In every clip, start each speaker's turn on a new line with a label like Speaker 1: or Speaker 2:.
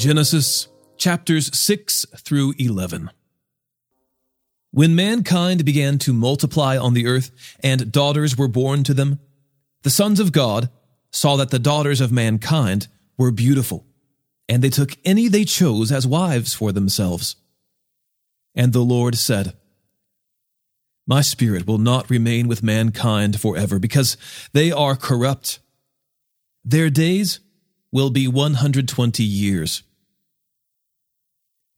Speaker 1: Genesis chapters 6 through 11. When mankind began to multiply on the earth and daughters were born to them, the sons of God saw that the daughters of mankind were beautiful, and they took any they chose as wives for themselves. And the Lord said, My spirit will not remain with mankind forever, because they are corrupt. Their days will be 120 years.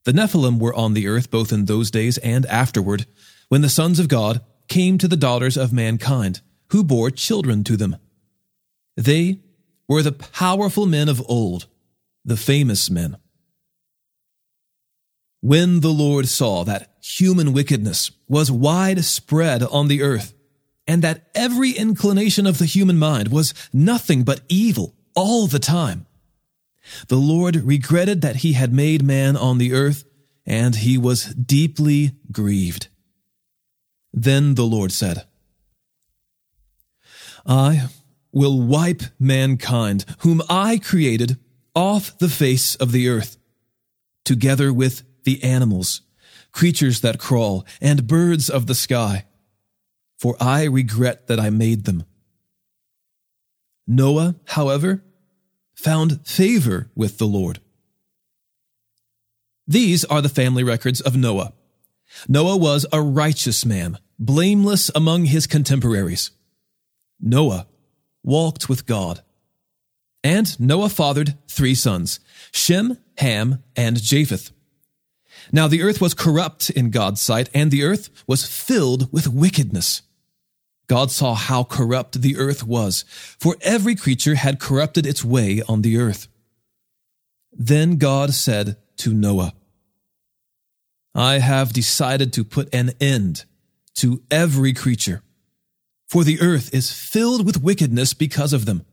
Speaker 1: The Nephilim were on the earth both in those days and afterward, when the sons of God came to the daughters of mankind, who bore children to them. They were the powerful men of old, the famous men. When the Lord saw that human wickedness was widespread on the earth, and that every inclination of the human mind was nothing but evil all the time, the Lord regretted that he had made man on the earth, and he was deeply grieved. Then the Lord said, I will wipe mankind, whom I created, off the face of the earth, together with the animals, creatures that crawl, and birds of the sky, for I regret that I made them. Noah, however, found favor with the Lord. These are the family records of Noah. Noah was a righteous man, blameless among his contemporaries. Noah walked with God. And Noah fathered three sons, Shem, Ham, and Japheth. Now the earth was corrupt in God's sight, and the earth was filled with wickedness. God saw how corrupt the earth was, for every creature had corrupted its way on the earth. Then God said to Noah, I have decided to put an end to every creature, for the earth is filled with wickedness because of them.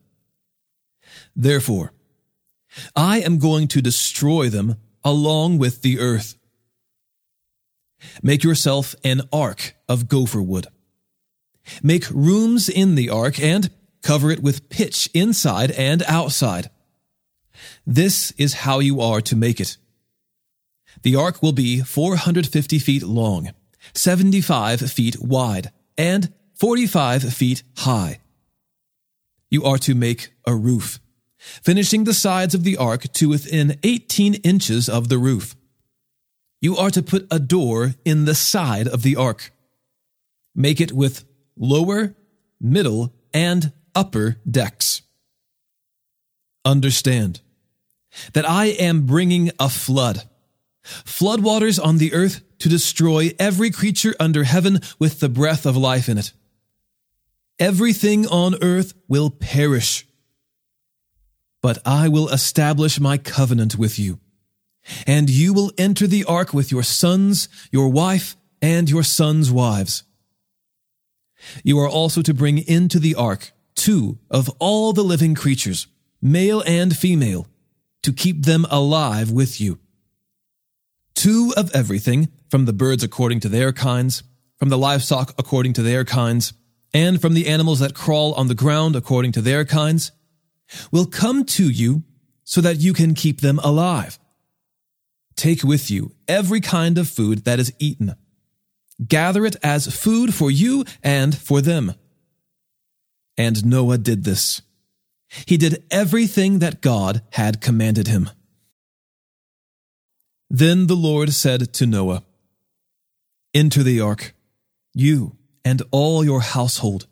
Speaker 1: Therefore, I am going to destroy them along with the earth. Make yourself an ark of gopher wood. Make rooms in the ark and cover it with pitch inside and outside. This is how you are to make it. The ark will be 450 feet long, 75 feet wide, and 45 feet high. You are to make a roof, finishing the sides of the ark to within 18 inches of the roof. You are to put a door in the side of the ark. Make it with lower, middle, and upper decks. Understand that I am bringing a flood, floodwaters on the earth to destroy every creature under heaven with the breath of life in it. Everything on earth will perish. But I will establish my covenant with you, and you will enter the ark with your sons, your wife, and your sons' wives you are also to bring into the ark two of all the living creatures, male and female, to keep them alive with you. Two of everything, from the birds according to their kinds, from the livestock according to their kinds, and from the animals that crawl on the ground according to their kinds, will come to you so that you can keep them alive. Take with you every kind of food that is eaten Gather it as food for you and for them. And Noah did this. He did everything that God had commanded him. Then the Lord said to Noah, Enter the ark, you and all your household,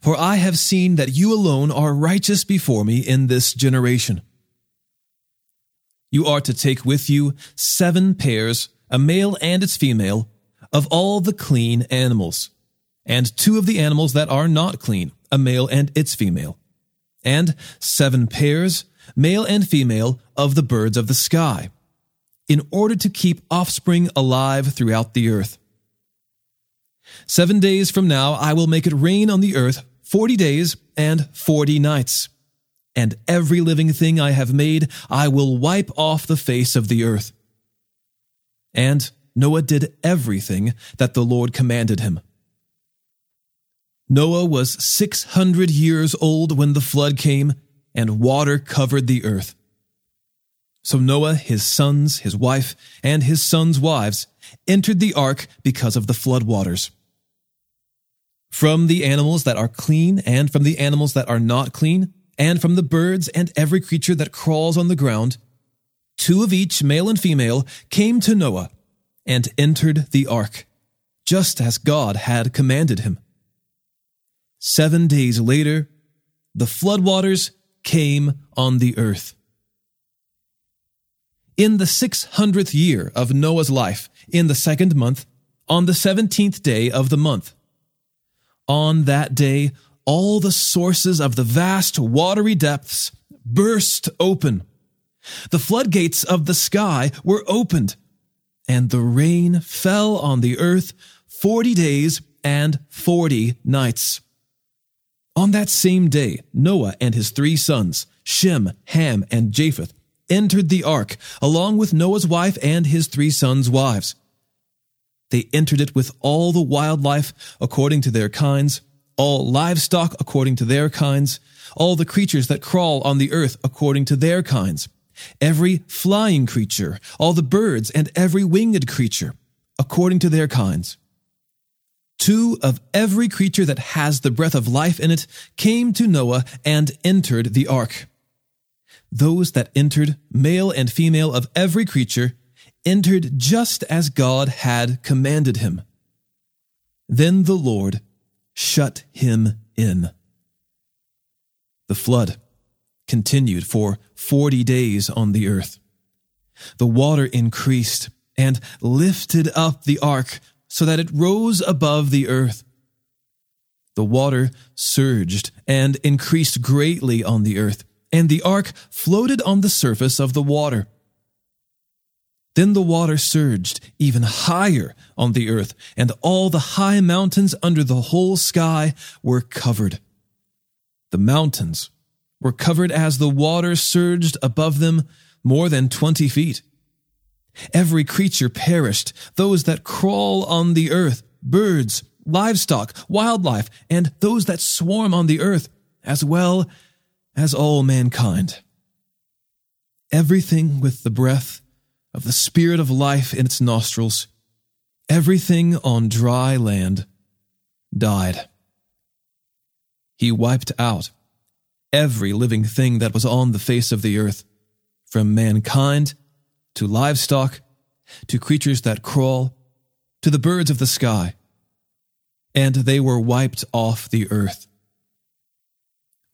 Speaker 1: for I have seen that you alone are righteous before me in this generation. You are to take with you seven pairs, a male and its female, of all the clean animals, and two of the animals that are not clean, a male and its female, and seven pairs, male and female, of the birds of the sky, in order to keep offspring alive throughout the earth. Seven days from now I will make it rain on the earth forty days and forty nights. And every living thing I have made I will wipe off the face of the earth. And Noah did everything that the Lord commanded him. Noah was 600 years old when the flood came and water covered the earth. So Noah, his sons, his wife, and his sons' wives entered the ark because of the flood waters. From the animals that are clean and from the animals that are not clean, and from the birds and every creature that crawls on the ground, two of each, male and female, came to Noah and entered the ark, just as God had commanded him. Seven days later, the floodwaters came on the earth. In the six hundredth year of Noah's life, in the second month, on the seventeenth day of the month, on that day, all the sources of the vast watery depths burst open. The floodgates of the sky were opened, and the rain fell on the earth forty days and forty nights. On that same day, Noah and his three sons, Shem, Ham, and Japheth, entered the ark, along with Noah's wife and his three sons' wives. They entered it with all the wildlife according to their kinds, all livestock according to their kinds, all the creatures that crawl on the earth according to their kinds, every flying creature, all the birds and every winged creature according to their kinds. Two of every creature that has the breath of life in it came to Noah and entered the ark. Those that entered, male and female of every creature, entered just as God had commanded him. Then the Lord shut him in. The flood continued for forty days on the earth. The water increased and lifted up the ark so that it rose above the earth. The water surged and increased greatly on the earth, and the ark floated on the surface of the water. Then the water surged even higher on the earth, and all the high mountains under the whole sky were covered. The mountains were covered as the water surged above them more than twenty feet. Every creature perished, those that crawl on the earth, birds, livestock, wildlife, and those that swarm on the earth, as well as all mankind. Everything with the breath of the spirit of life in its nostrils, everything on dry land died. He wiped out every living thing that was on the face of the earth, from mankind to livestock, to creatures that crawl, to the birds of the sky. And they were wiped off the earth.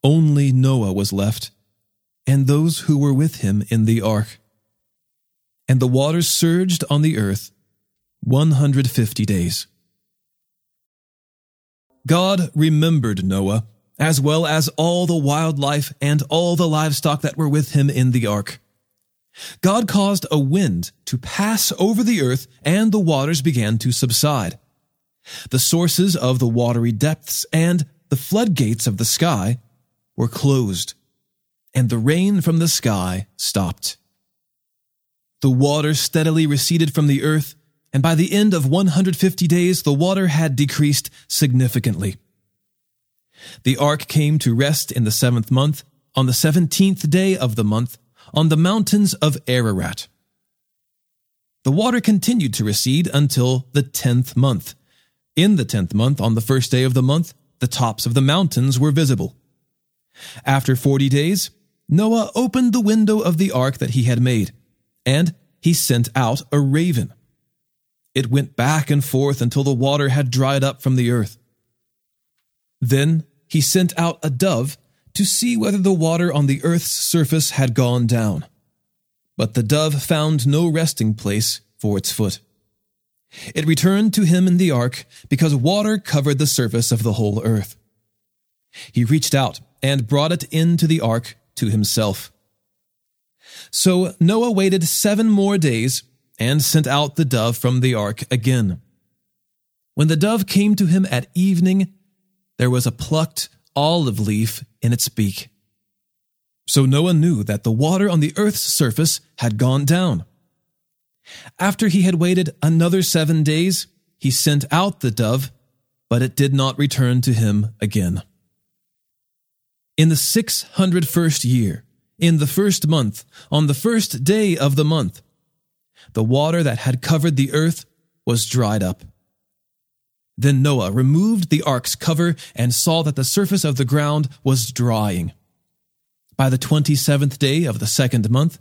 Speaker 1: Only Noah was left, and those who were with him in the ark. And the waters surged on the earth 150 days. God remembered Noah, as well as all the wildlife and all the livestock that were with him in the ark. God caused a wind to pass over the earth, and the waters began to subside. The sources of the watery depths and the floodgates of the sky were closed, and the rain from the sky stopped. The water steadily receded from the earth, and by the end of 150 days, the water had decreased significantly. The ark came to rest in the seventh month, on the seventeenth day of the month, on the mountains of Ararat. The water continued to recede until the tenth month. In the tenth month, on the first day of the month, the tops of the mountains were visible. After forty days, Noah opened the window of the ark that he had made, and he sent out a raven. It went back and forth until the water had dried up from the earth. Then he sent out a dove to see whether the water on the earth's surface had gone down. But the dove found no resting place for its foot. It returned to him in the ark because water covered the surface of the whole earth. He reached out and brought it into the ark to himself. So Noah waited seven more days and sent out the dove from the ark again. When the dove came to him at evening, there was a plucked olive leaf in its beak. So Noah knew that the water on the earth's surface had gone down. After he had waited another seven days, he sent out the dove, but it did not return to him again. In the 601st year, in the first month, on the first day of the month, the water that had covered the earth was dried up. Then Noah removed the ark's cover and saw that the surface of the ground was drying. By the twenty seventh day of the second month,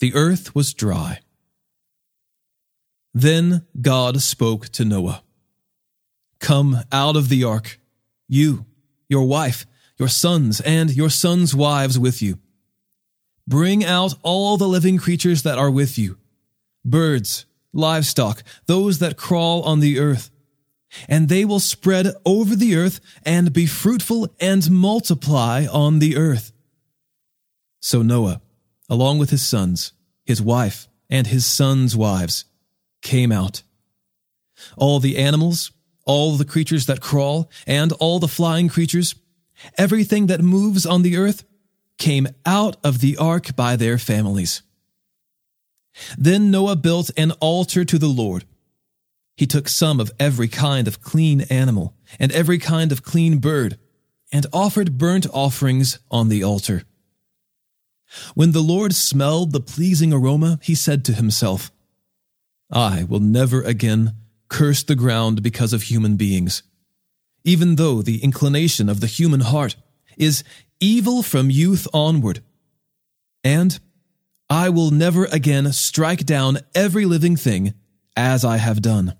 Speaker 1: the earth was dry. Then God spoke to Noah Come out of the ark, you, your wife, your sons, and your sons' wives with you. Bring out all the living creatures that are with you birds, livestock, those that crawl on the earth. And they will spread over the earth and be fruitful and multiply on the earth. So Noah, along with his sons, his wife, and his sons' wives, came out. All the animals, all the creatures that crawl, and all the flying creatures, everything that moves on the earth, came out of the ark by their families. Then Noah built an altar to the Lord. He took some of every kind of clean animal and every kind of clean bird and offered burnt offerings on the altar. When the Lord smelled the pleasing aroma, he said to himself, I will never again curse the ground because of human beings, even though the inclination of the human heart is evil from youth onward. And I will never again strike down every living thing as I have done.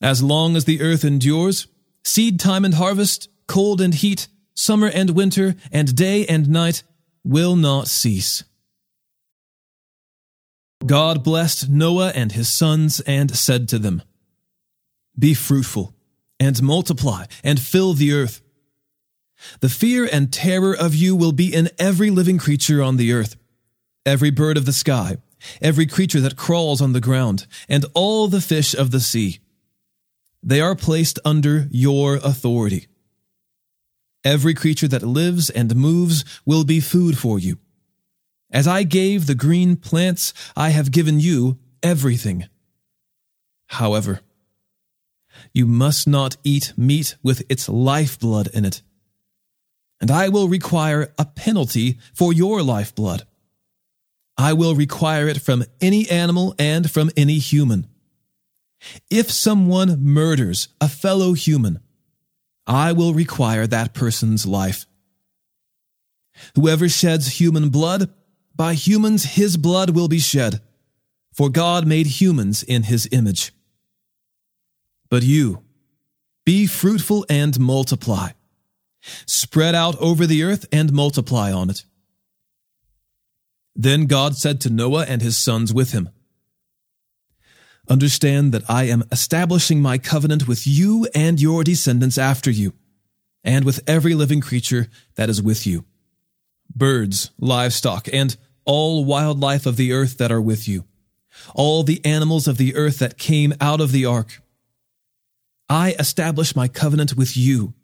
Speaker 1: As long as the earth endures, seed time and harvest, cold and heat, summer and winter, and day and night will not cease. God blessed Noah and his sons and said to them, Be fruitful and multiply and fill the earth. The fear and terror of you will be in every living creature on the earth every bird of the sky, every creature that crawls on the ground, and all the fish of the sea. They are placed under your authority. Every creature that lives and moves will be food for you. As I gave the green plants, I have given you everything. However, you must not eat meat with its lifeblood in it. And I will require a penalty for your lifeblood. I will require it from any animal and from any human. If someone murders a fellow human, I will require that person's life. Whoever sheds human blood, by humans his blood will be shed, for God made humans in his image. But you, be fruitful and multiply. Spread out over the earth and multiply on it. Then God said to Noah and his sons with him, Understand that I am establishing my covenant with you and your descendants after you, and with every living creature that is with you birds, livestock, and all wildlife of the earth that are with you, all the animals of the earth that came out of the ark. I establish my covenant with you,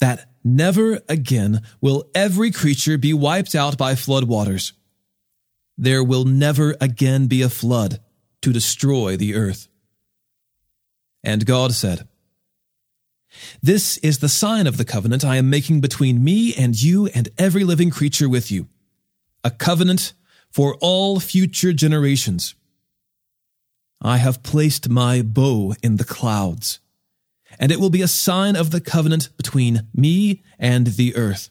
Speaker 1: that never again will every creature be wiped out by flood waters there will never again be a flood to destroy the earth. And God said, This is the sign of the covenant I am making between me and you and every living creature with you, a covenant for all future generations. I have placed my bow in the clouds, and it will be a sign of the covenant between me and the earth.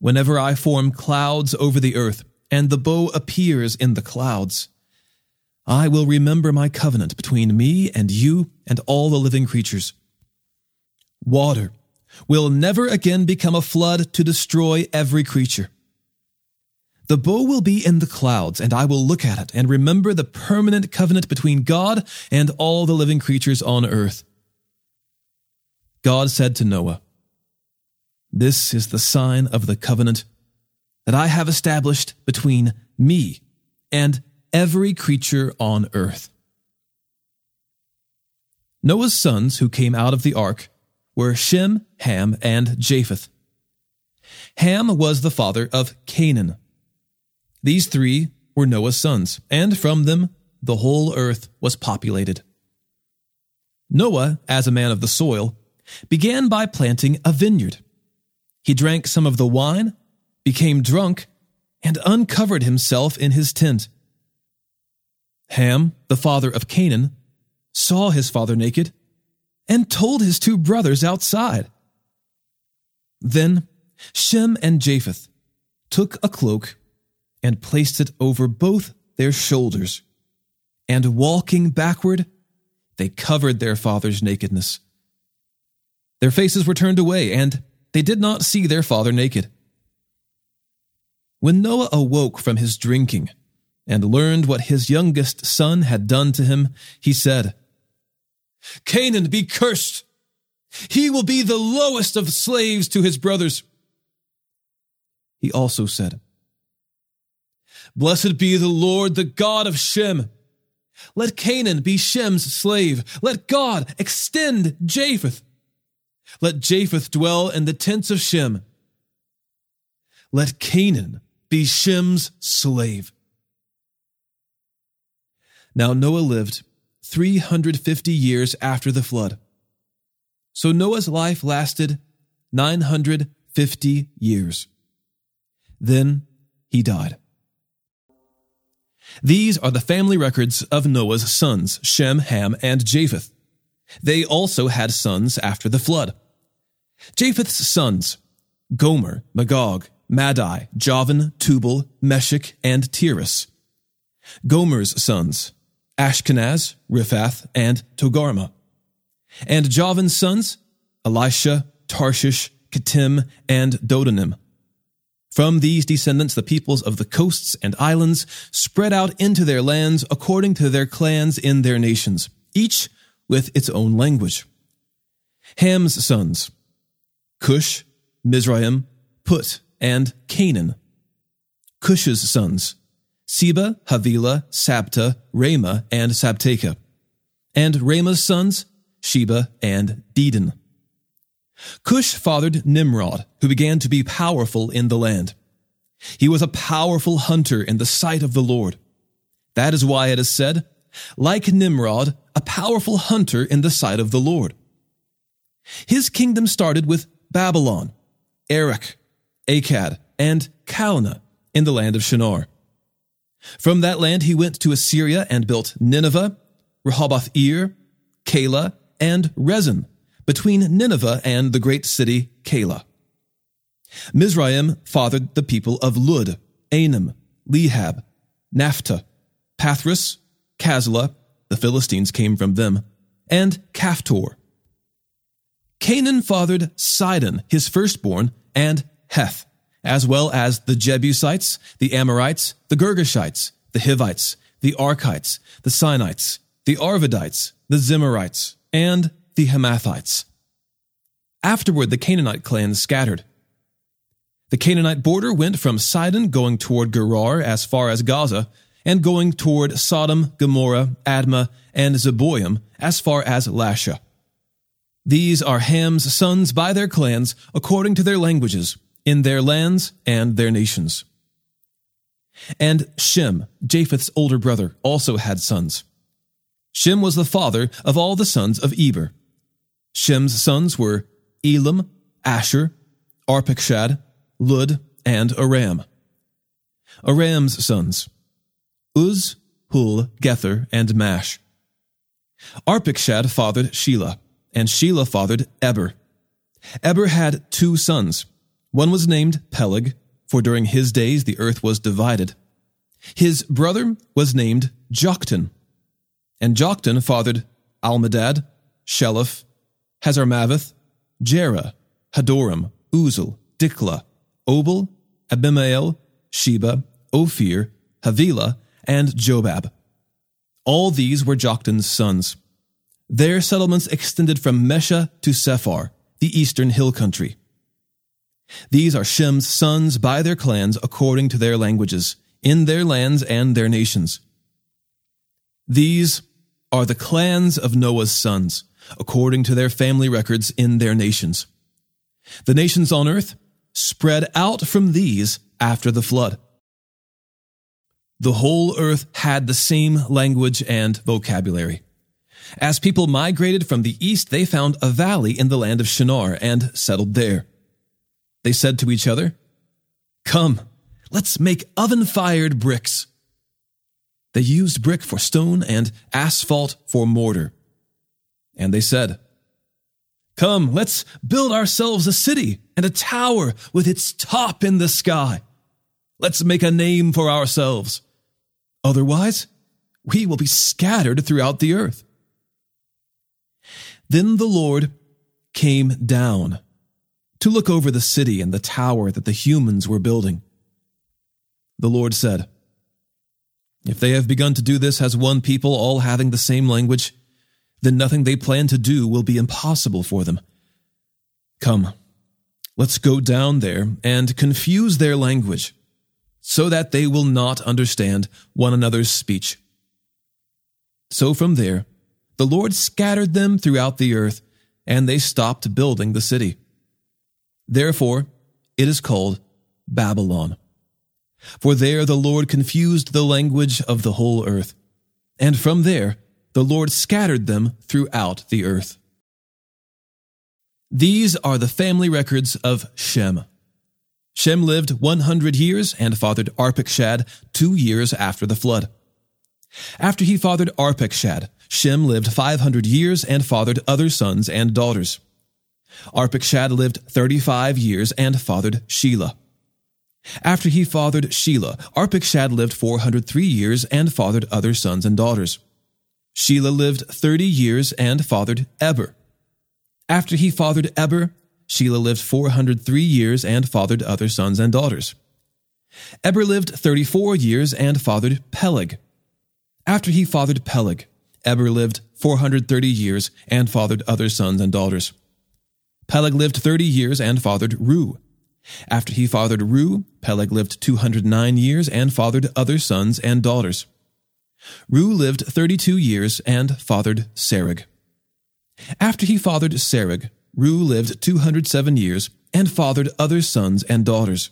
Speaker 1: Whenever I form clouds over the earth, and the bow appears in the clouds. I will remember my covenant between me and you and all the living creatures. Water will never again become a flood to destroy every creature. The bow will be in the clouds, and I will look at it and remember the permanent covenant between God and all the living creatures on earth. God said to Noah, This is the sign of the covenant that I have established between me and every creature on earth. Noah's sons who came out of the ark were Shem, Ham, and Japheth. Ham was the father of Canaan. These three were Noah's sons, and from them the whole earth was populated. Noah, as a man of the soil, began by planting a vineyard. He drank some of the wine became drunk, and uncovered himself in his tent. Ham, the father of Canaan, saw his father naked and told his two brothers outside. Then Shem and Japheth took a cloak and placed it over both their shoulders, and walking backward, they covered their father's nakedness. Their faces were turned away, and they did not see their father naked. When Noah awoke from his drinking and learned what his youngest son had done to him, he said, Canaan be cursed! He will be the lowest of slaves to his brothers. He also said, Blessed be the Lord, the God of Shem. Let Canaan be Shem's slave. Let God extend Japheth. Let Japheth dwell in the tents of Shem. Let Canaan be Shem's slave. Now Noah lived 350 years after the flood. So Noah's life lasted 950 years. Then he died. These are the family records of Noah's sons, Shem, Ham, and Japheth. They also had sons after the flood. Japheth's sons, Gomer, Magog, Madai, Javan, Tubal, Meshech, and Tiras. Gomer's sons, Ashkenaz, Riphath, and Togarmah. And Javan's sons, Elishah, Tarshish, Kittim, and Dodanim. From these descendants, the peoples of the coasts and islands spread out into their lands according to their clans in their nations, each with its own language. Ham's sons, Cush, Mizraim, Put, and Canaan. Cush's sons, Seba, Havilah, Sabtah, Raamah, and Sabteca. And Raamah's sons, Sheba and Dedan. Cush fathered Nimrod, who began to be powerful in the land. He was a powerful hunter in the sight of the Lord. That is why it is said, like Nimrod, a powerful hunter in the sight of the Lord. His kingdom started with Babylon, Erech, Akkad, and Calneh in the land of Shinar. From that land he went to Assyria and built Nineveh, Rehoboth Ir, Calah, and Resen, between Nineveh and the great city Calah. Mizraim fathered the people of Lud, Anim, Lehab, Naphtuh, Pathrus, Casluh, the Philistines came from them, and Caphtor. Canaan fathered Sidon, his firstborn, and Heth, as well as the Jebusites, the Amorites, the Girgashites, the Hivites, the Arkites, the Sinites, the Arvadites, the Zemarites, and the Hamathites. Afterward, the Canaanite clans scattered. The Canaanite border went from Sidon going toward Gerar as far as Gaza, and going toward Sodom, Gomorrah, Admah, and Zeboiim as far as Lasha. These are Ham's sons by their clans, according to their languages, in their lands and their nations. And Shem, Japheth's older brother, also had sons. Shem was the father of all the sons of Eber. Shem's sons were Elam, Asshur, Arpachshad, Lud, and Aram. Aram's sons, Uz, Hul, Gether, and Mash. Arpachshad fathered Shelah, and Shelah fathered Eber. Eber had two sons. One was named Peleg, for during his days the earth was divided. His brother was named Joktan. And Joktan fathered Almodad, Sheleph, Hazarmaveth, Jerah, Hadoram, Uzal, Diklah, Obal, Abimael, Sheba, Ophir, Havilah, and Jobab. All these were Joktan's sons. Their settlements extended from Mesha to Sephar, the eastern hill country. These are Shem's sons by their clans according to their languages, in their lands and their nations. These are the clans of Noah's sons, according to their family records in their nations. The nations on earth spread out from these after the flood. The whole earth had the same language and vocabulary. As people migrated from the east, they found a valley in the land of Shinar and settled there. They said to each other, Come, let's make oven fired bricks. They used brick for stone and asphalt for mortar. And they said, Come, let's build ourselves a city and a tower with its top in the sky. Let's make a name for ourselves. Otherwise, we will be scattered throughout the earth. Then the Lord came down to look over the city and the tower that the humans were building. The Lord said, If they have begun to do this as one people, all having the same language, then nothing they plan to do will be impossible for them. Come, let's go down there and confuse their language, so that they will not understand one another's speech. So from there, the Lord scattered them throughout the earth, and they stopped building the city. Therefore, it is called Babylon. For there the Lord confused the language of the whole earth, and from there the Lord scattered them throughout the earth. These are the family records of Shem. Shem lived 100 years and fathered Arpachshad two years after the flood. After he fathered Arpachshad, Shem lived 500 years and fathered other sons and daughters. Arpachshad lived 35 years and fathered Shelah. After he fathered Shelah, Arpachshad lived 403 years and fathered other sons and daughters. Shelah lived 30 years and fathered Eber. After he fathered Eber, Shelah lived 403 years and fathered other sons and daughters. Eber lived 34 years and fathered Peleg. After he fathered Peleg, Eber lived 430 years and fathered other sons and daughters. Peleg lived 30 years and fathered Reu. After he fathered Reu, Peleg lived 209 years and fathered other sons and daughters. Reu lived 32 years and fathered Serug. After he fathered Serug, Reu lived 207 years and fathered other sons and daughters.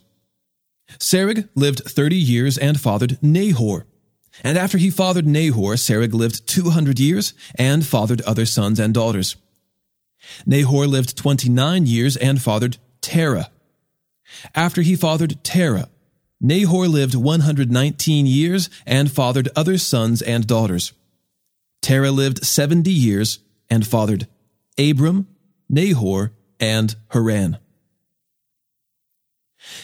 Speaker 1: Serug lived 30 years and fathered Nahor. And after he fathered Nahor, Serug lived 200 years and fathered other sons and daughters. Nahor lived 29 years and fathered Terah. After he fathered Terah, Nahor lived 119 years and fathered other sons and daughters. Terah lived 70 years and fathered Abram, Nahor, and Haran.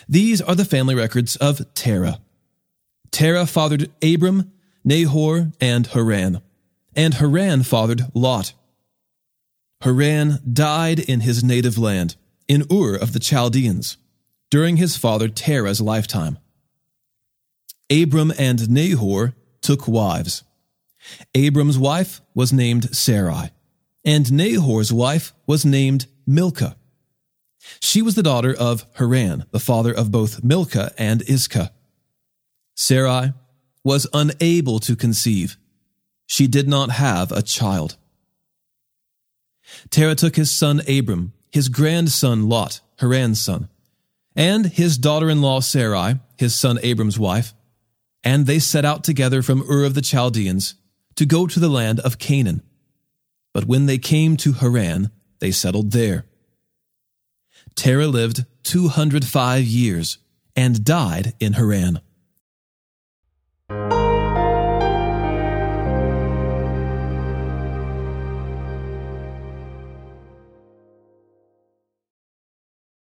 Speaker 1: These are the family records of Terah. Terah fathered Abram, Nahor, and Haran. And Haran fathered Lot. Haran died in his native land, in Ur of the Chaldeans, during his father Terah's lifetime. Abram and Nahor took wives. Abram's wife was named Sarai, and Nahor's wife was named Milcah. She was the daughter of Haran, the father of both Milcah and Iscah. Sarai was unable to conceive. She did not have a child. Terah took his son Abram, his grandson Lot, Haran's son, and his daughter in law Sarai, his son Abram's wife, and they set out together from Ur of the Chaldeans to go to the land of Canaan. But when they came to Haran, they settled there. Terah lived 205 years and died in Haran.